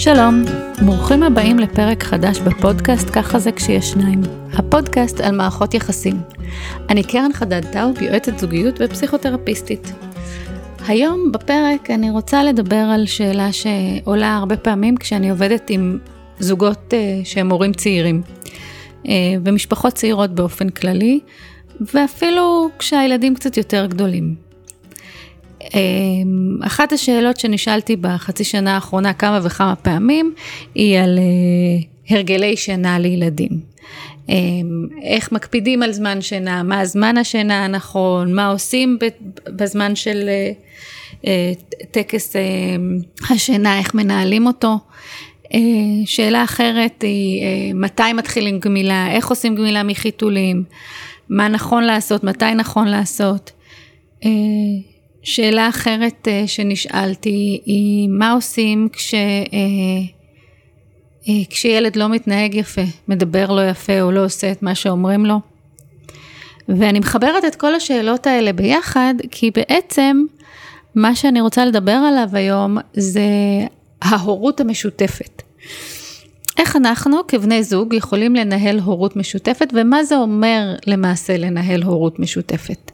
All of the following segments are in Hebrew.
שלום, ברוכים הבאים לפרק חדש בפודקאסט ככה זה כשיש שניים. הפודקאסט על מערכות יחסים. אני קרן חדד טאוב, יועצת זוגיות ופסיכותרפיסטית. היום בפרק אני רוצה לדבר על שאלה שעולה הרבה פעמים כשאני עובדת עם זוגות uh, שהם הורים צעירים, uh, ומשפחות צעירות באופן כללי, ואפילו כשהילדים קצת יותר גדולים. אמ, אחת השאלות שנשאלתי בחצי שנה האחרונה כמה וכמה פעמים היא על אה, הרגלי שינה לילדים. אמ, איך מקפידים על זמן שינה, מה הזמן השינה הנכון, מה עושים בזמן של אה, אה, טקס השינה, איך מנהלים אותו. שאלה אחרת היא מתי מתחילים גמילה, איך עושים גמילה מחיתולים, מה נכון לעשות, מתי נכון לעשות. שאלה אחרת uh, שנשאלתי היא מה עושים כש, uh, uh, כשילד לא מתנהג יפה, מדבר לא יפה או לא עושה את מה שאומרים לו. ואני מחברת את כל השאלות האלה ביחד, כי בעצם מה שאני רוצה לדבר עליו היום זה ההורות המשותפת. איך אנחנו כבני זוג יכולים לנהל הורות משותפת ומה זה אומר למעשה לנהל הורות משותפת.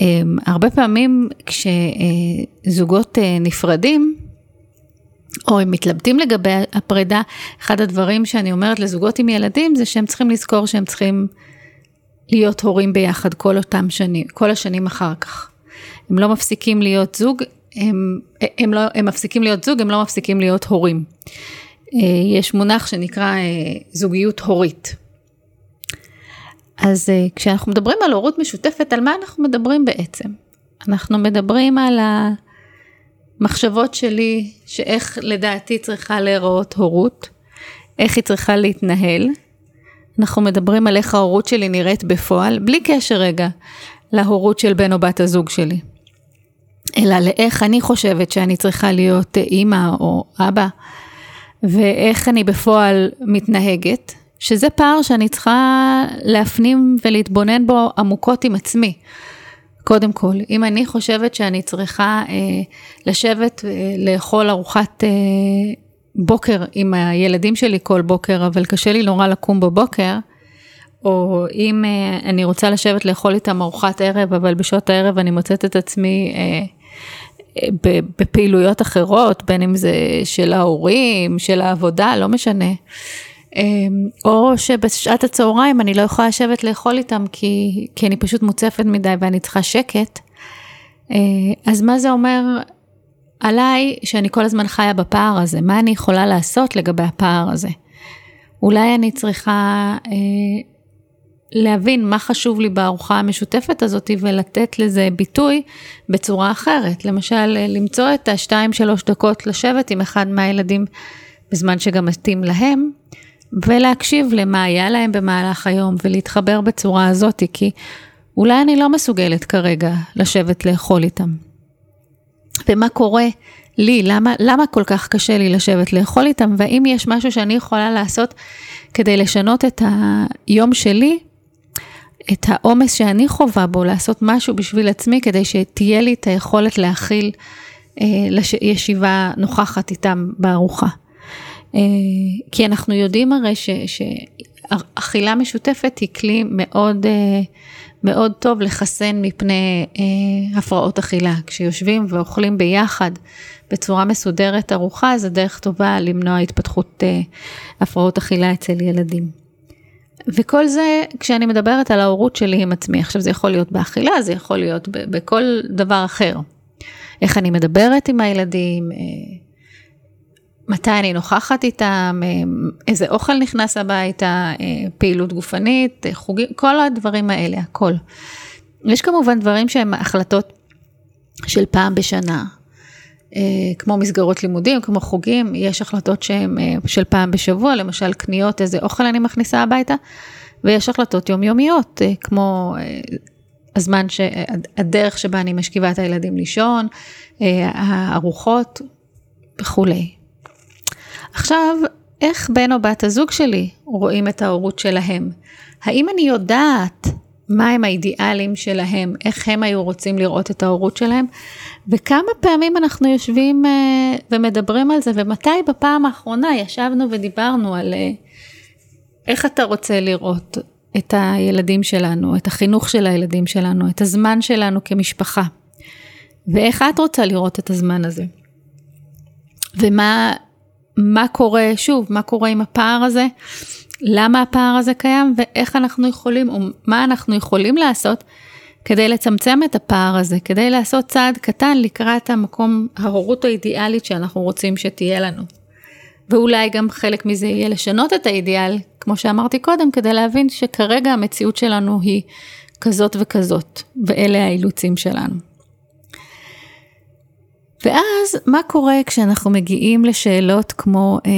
אמ, הרבה פעמים כשזוגות אה, נפרדים, או הם מתלבטים לגבי הפרידה, אחד הדברים שאני אומרת לזוגות עם ילדים זה שהם צריכים לזכור שהם צריכים להיות הורים ביחד כל אותם שנים, כל השנים אחר כך. הם לא מפסיקים להיות זוג, הם, הם, לא, הם מפסיקים להיות זוג, הם לא מפסיקים להיות הורים. אה, יש מונח שנקרא אה, זוגיות הורית. אז uh, כשאנחנו מדברים על הורות משותפת, על מה אנחנו מדברים בעצם? אנחנו מדברים על המחשבות שלי, שאיך לדעתי צריכה להיראות הורות, איך היא צריכה להתנהל. אנחנו מדברים על איך ההורות שלי נראית בפועל, בלי קשר רגע להורות של בן או בת הזוג שלי. אלא לאיך אני חושבת שאני צריכה להיות אימא או אבא, ואיך אני בפועל מתנהגת. שזה פער שאני צריכה להפנים ולהתבונן בו עמוקות עם עצמי. קודם כל, אם אני חושבת שאני צריכה אה, לשבת אה, לאכול ארוחת אה, בוקר עם הילדים שלי כל בוקר, אבל קשה לי נורא לקום בבוקר, או אם אה, אני רוצה לשבת לאכול איתם ארוחת ערב, אבל בשעות הערב אני מוצאת את עצמי אה, אה, בפעילויות אחרות, בין אם זה של ההורים, של העבודה, לא משנה. אמ, או שבשעת הצהריים אני לא יכולה לשבת לאכול איתם כי, כי אני פשוט מוצפת מדי ואני צריכה שקט. אה, אז מה זה אומר עליי שאני כל הזמן חיה בפער הזה? מה אני יכולה לעשות לגבי הפער הזה? אולי אני צריכה אה, להבין מה חשוב לי בארוחה המשותפת הזאת ולתת לזה ביטוי בצורה אחרת. למשל, למצוא את השתיים שלוש דקות לשבת עם אחד מהילדים בזמן שגם מתאים להם. ולהקשיב למה היה להם במהלך היום ולהתחבר בצורה הזאת, כי אולי אני לא מסוגלת כרגע לשבת לאכול איתם. ומה קורה לי, למה, למה כל כך קשה לי לשבת לאכול איתם, והאם יש משהו שאני יכולה לעשות כדי לשנות את היום שלי, את העומס שאני חווה בו, לעשות משהו בשביל עצמי, כדי שתהיה לי את היכולת להכיל אה, ישיבה נוכחת איתם בארוחה. אה, כי אנחנו יודעים הרי שאכילה משותפת היא כלי מאוד, אה, מאוד טוב לחסן מפני אה, הפרעות אכילה. כשיושבים ואוכלים ביחד בצורה מסודרת ארוחה, זו דרך טובה למנוע התפתחות הפרעות אכילה אצל ילדים. וכל זה כשאני מדברת על ההורות שלי עם עצמי. עכשיו זה יכול להיות באכילה, זה יכול להיות בכל דבר אחר. איך אני מדברת עם הילדים, מתי אני נוכחת איתם, אה, איזה אוכל נכנס הביתה, אה, פעילות גופנית, אה, חוגים, כל הדברים האלה, הכל. יש כמובן דברים שהם החלטות של פעם בשנה, כמו מסגרות לימודים, כמו חוגים, יש החלטות שהן של פעם בשבוע, למשל קניות, איזה אוכל אני מכניסה הביתה, ויש החלטות יומיומיות, כמו הזמן, ש... הדרך שבה אני משכיבה את הילדים לישון, הארוחות וכולי. עכשיו, איך בן או בת הזוג שלי רואים את ההורות שלהם? האם אני יודעת מה הם האידיאלים שלהם, איך הם היו רוצים לראות את ההורות שלהם, וכמה פעמים אנחנו יושבים אה, ומדברים על זה, ומתי בפעם האחרונה ישבנו ודיברנו על אה, איך אתה רוצה לראות את הילדים שלנו, את החינוך של הילדים שלנו, את הזמן שלנו כמשפחה, ואיך את רוצה לראות את הזמן הזה. ומה מה קורה, שוב, מה קורה עם הפער הזה, למה הפער הזה קיים ואיך אנחנו יכולים, או מה אנחנו יכולים לעשות כדי לצמצם את הפער הזה, כדי לעשות צעד קטן לקראת המקום, ההורות האידיאלית שאנחנו רוצים שתהיה לנו. ואולי גם חלק מזה יהיה לשנות את האידיאל, כמו שאמרתי קודם, כדי להבין שכרגע המציאות שלנו היא כזאת וכזאת, ואלה האילוצים שלנו. ואז מה קורה כשאנחנו מגיעים לשאלות כמו אה,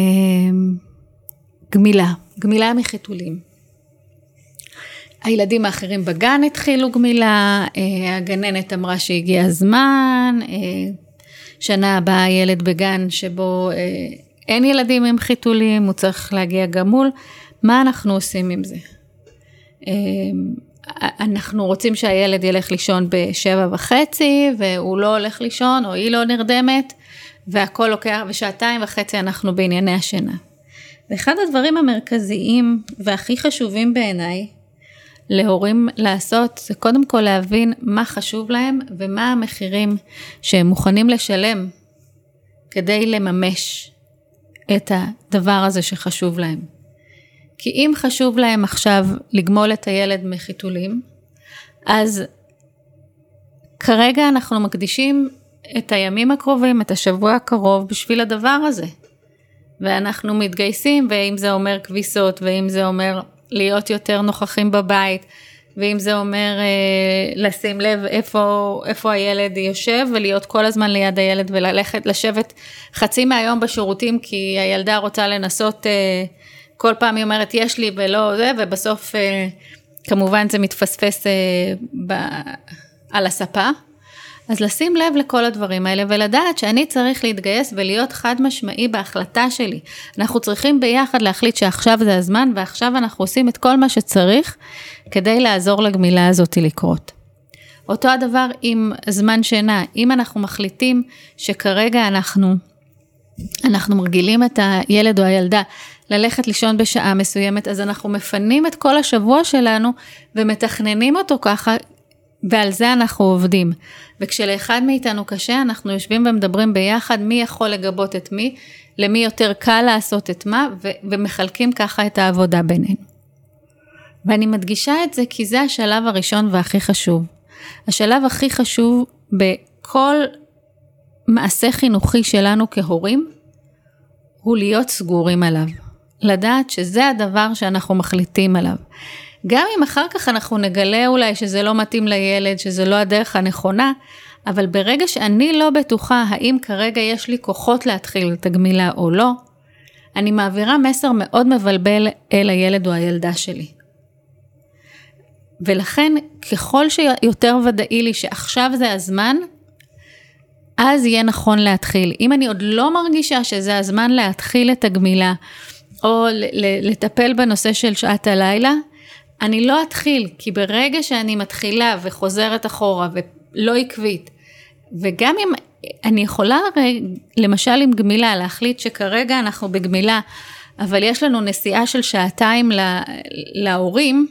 גמילה, גמילה מחיתולים. הילדים האחרים בגן התחילו גמילה, אה, הגננת אמרה שהגיע הזמן, אה, שנה הבאה ילד בגן שבו אה, אין ילדים עם חיתולים, הוא צריך להגיע גמול, מה אנחנו עושים עם זה? אנחנו רוצים שהילד ילך לישון בשבע וחצי, והוא לא הולך לישון, או היא לא נרדמת, והכל לוקח, ושעתיים וחצי אנחנו בענייני השינה. ואחד הדברים המרכזיים והכי חשובים בעיניי להורים לעשות, זה קודם כל להבין מה חשוב להם ומה המחירים שהם מוכנים לשלם כדי לממש את הדבר הזה שחשוב להם. כי אם חשוב להם עכשיו לגמול את הילד מחיתולים, אז כרגע אנחנו מקדישים את הימים הקרובים, את השבוע הקרוב, בשביל הדבר הזה. ואנחנו מתגייסים, ואם זה אומר כביסות, ואם זה אומר להיות יותר נוכחים בבית, ואם זה אומר אה, לשים לב איפה, איפה הילד יושב, ולהיות כל הזמן ליד הילד, וללכת, לשבת חצי מהיום בשירותים, כי הילדה רוצה לנסות... אה, כל פעם היא אומרת יש לי ולא זה, ובסוף אה, כמובן זה מתפספס אה, ב, על הספה. אז לשים לב לכל הדברים האלה ולדעת שאני צריך להתגייס ולהיות חד משמעי בהחלטה שלי. אנחנו צריכים ביחד להחליט שעכשיו זה הזמן ועכשיו אנחנו עושים את כל מה שצריך כדי לעזור לגמילה הזאת לקרות. אותו הדבר עם זמן שינה, אם אנחנו מחליטים שכרגע אנחנו, אנחנו מרגילים את הילד או הילדה ללכת לישון בשעה מסוימת, אז אנחנו מפנים את כל השבוע שלנו ומתכננים אותו ככה, ועל זה אנחנו עובדים. וכשלאחד מאיתנו קשה, אנחנו יושבים ומדברים ביחד מי יכול לגבות את מי, למי יותר קל לעשות את מה, ו- ומחלקים ככה את העבודה בינינו. ואני מדגישה את זה כי זה השלב הראשון והכי חשוב. השלב הכי חשוב בכל מעשה חינוכי שלנו כהורים, הוא להיות סגורים עליו. לדעת שזה הדבר שאנחנו מחליטים עליו. גם אם אחר כך אנחנו נגלה אולי שזה לא מתאים לילד, שזה לא הדרך הנכונה, אבל ברגע שאני לא בטוחה האם כרגע יש לי כוחות להתחיל את הגמילה או לא, אני מעבירה מסר מאוד מבלבל אל הילד או הילדה שלי. ולכן ככל שיותר ודאי לי שעכשיו זה הזמן, אז יהיה נכון להתחיל. אם אני עוד לא מרגישה שזה הזמן להתחיל את הגמילה, או לטפל בנושא של שעת הלילה, אני לא אתחיל, כי ברגע שאני מתחילה וחוזרת אחורה ולא עקבית, וגם אם אני יכולה הרי, למשל עם גמילה, להחליט שכרגע אנחנו בגמילה, אבל יש לנו נסיעה של שעתיים לה, להורים,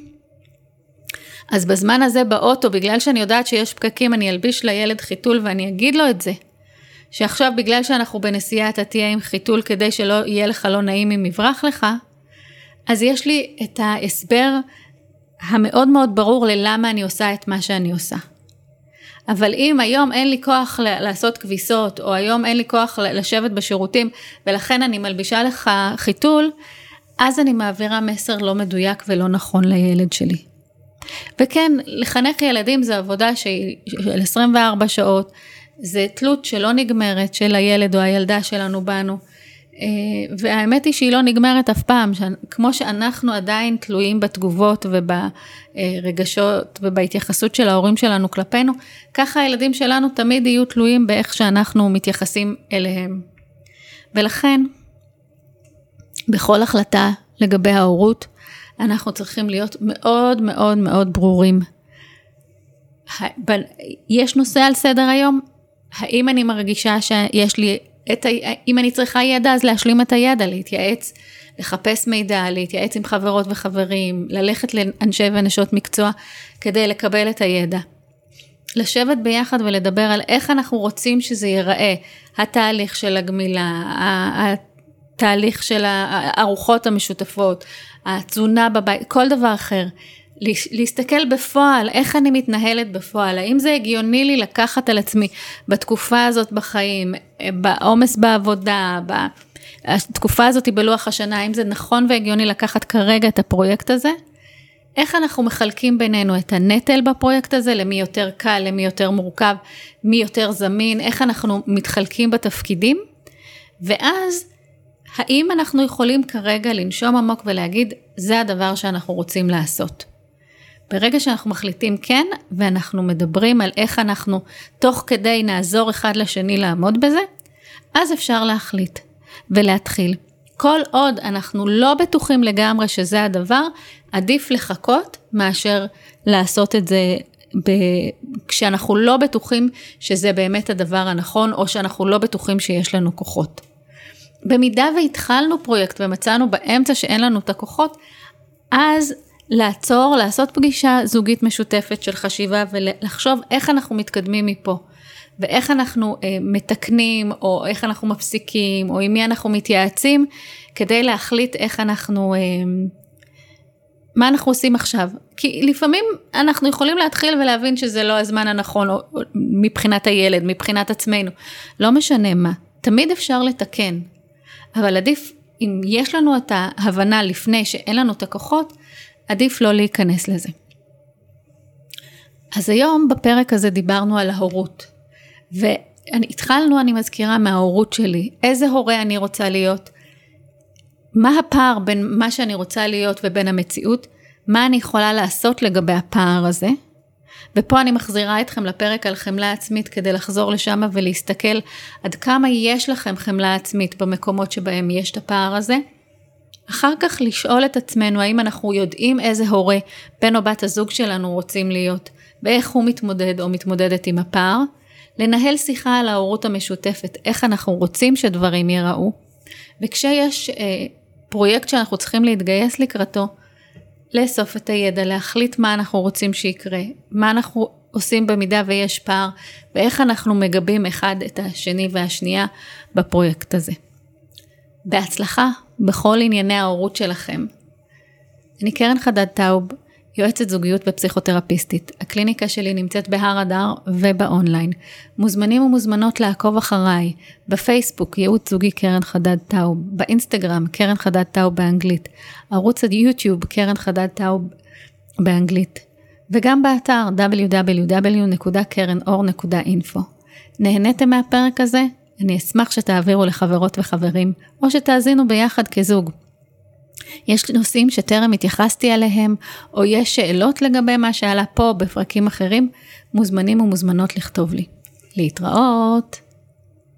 אז בזמן הזה באוטו, בגלל שאני יודעת שיש פקקים, אני אלביש לילד חיתול ואני אגיד לו את זה. שעכשיו בגלל שאנחנו בנסיעה אתה תהיה עם חיתול כדי שלא יהיה לך לא נעים אם יברח לך, אז יש לי את ההסבר המאוד מאוד ברור ללמה אני עושה את מה שאני עושה. אבל אם היום אין לי כוח לעשות כביסות, או היום אין לי כוח לשבת בשירותים, ולכן אני מלבישה לך חיתול, אז אני מעבירה מסר לא מדויק ולא נכון לילד שלי. וכן, לחנך ילדים זה עבודה של 24 שעות, זה תלות שלא נגמרת של הילד או הילדה שלנו בנו. אה, והאמת היא שהיא לא נגמרת אף פעם, כמו שאנחנו עדיין תלויים בתגובות וברגשות ובהתייחסות של ההורים שלנו כלפינו, ככה הילדים שלנו תמיד יהיו תלויים באיך שאנחנו מתייחסים אליהם. ולכן, בכל החלטה לגבי ההורות, אנחנו צריכים להיות מאוד מאוד מאוד ברורים. יש נושא על סדר היום, האם אני מרגישה שיש לי את ה... אם אני צריכה ידע, אז להשלים את הידע, להתייעץ, לחפש מידע, להתייעץ עם חברות וחברים, ללכת לאנשי ונשות מקצוע כדי לקבל את הידע. לשבת ביחד ולדבר על איך אנחנו רוצים שזה ייראה, התהליך של הגמילה, התהליך של הארוחות המשותפות, התזונה בבית, כל דבר אחר. להסתכל בפועל, איך אני מתנהלת בפועל, האם זה הגיוני לי לקחת על עצמי בתקופה הזאת בחיים, בעומס בעבודה, בתקופה הזאת בלוח השנה, האם זה נכון והגיוני לקחת כרגע את הפרויקט הזה? איך אנחנו מחלקים בינינו את הנטל בפרויקט הזה, למי יותר קל, למי יותר מורכב, מי יותר זמין, איך אנחנו מתחלקים בתפקידים, ואז האם אנחנו יכולים כרגע לנשום עמוק ולהגיד, זה הדבר שאנחנו רוצים לעשות. ברגע שאנחנו מחליטים כן, ואנחנו מדברים על איך אנחנו תוך כדי נעזור אחד לשני לעמוד בזה, אז אפשר להחליט ולהתחיל. כל עוד אנחנו לא בטוחים לגמרי שזה הדבר, עדיף לחכות מאשר לעשות את זה ב... כשאנחנו לא בטוחים שזה באמת הדבר הנכון, או שאנחנו לא בטוחים שיש לנו כוחות. במידה והתחלנו פרויקט ומצאנו באמצע שאין לנו את הכוחות, אז לעצור, לעשות פגישה זוגית משותפת של חשיבה ולחשוב איך אנחנו מתקדמים מפה. ואיך אנחנו אה, מתקנים, או איך אנחנו מפסיקים, או עם מי אנחנו מתייעצים, כדי להחליט איך אנחנו, אה, מה אנחנו עושים עכשיו. כי לפעמים אנחנו יכולים להתחיל ולהבין שזה לא הזמן הנכון, או, או מבחינת הילד, מבחינת עצמנו, לא משנה מה. תמיד אפשר לתקן, אבל עדיף, אם יש לנו את ההבנה לפני שאין לנו את הכוחות, עדיף לא להיכנס לזה. אז היום בפרק הזה דיברנו על ההורות. והתחלנו, אני מזכירה, מההורות שלי. איזה הורה אני רוצה להיות? מה הפער בין מה שאני רוצה להיות ובין המציאות? מה אני יכולה לעשות לגבי הפער הזה? ופה אני מחזירה אתכם לפרק על חמלה עצמית כדי לחזור לשם ולהסתכל עד כמה יש לכם חמלה עצמית במקומות שבהם יש את הפער הזה. אחר כך לשאול את עצמנו האם אנחנו יודעים איזה הורה בן או בת הזוג שלנו רוצים להיות, ואיך הוא מתמודד או מתמודדת עם הפער, לנהל שיחה על ההורות המשותפת, איך אנחנו רוצים שדברים ייראו, וכשיש אה, פרויקט שאנחנו צריכים להתגייס לקראתו, לאסוף את הידע, להחליט מה אנחנו רוצים שיקרה, מה אנחנו עושים במידה ויש פער, ואיך אנחנו מגבים אחד את השני והשנייה בפרויקט הזה. בהצלחה בכל ענייני ההורות שלכם. אני קרן חדד טאוב, יועצת זוגיות ופסיכותרפיסטית. הקליניקה שלי נמצאת בהר אדר ובאונליין. מוזמנים ומוזמנות לעקוב אחריי בפייסבוק ייעוץ זוגי קרן חדד טאוב, באינסטגרם קרן חדד טאוב באנגלית, ערוץ היוטיוב קרן חדד טאוב באנגלית, וגם באתר www.קרנאור.info. נהניתם מהפרק הזה? אני אשמח שתעבירו לחברות וחברים, או שתאזינו ביחד כזוג. יש נושאים שטרם התייחסתי עליהם, או יש שאלות לגבי מה שעלה פה בפרקים אחרים, מוזמנים ומוזמנות לכתוב לי. להתראות.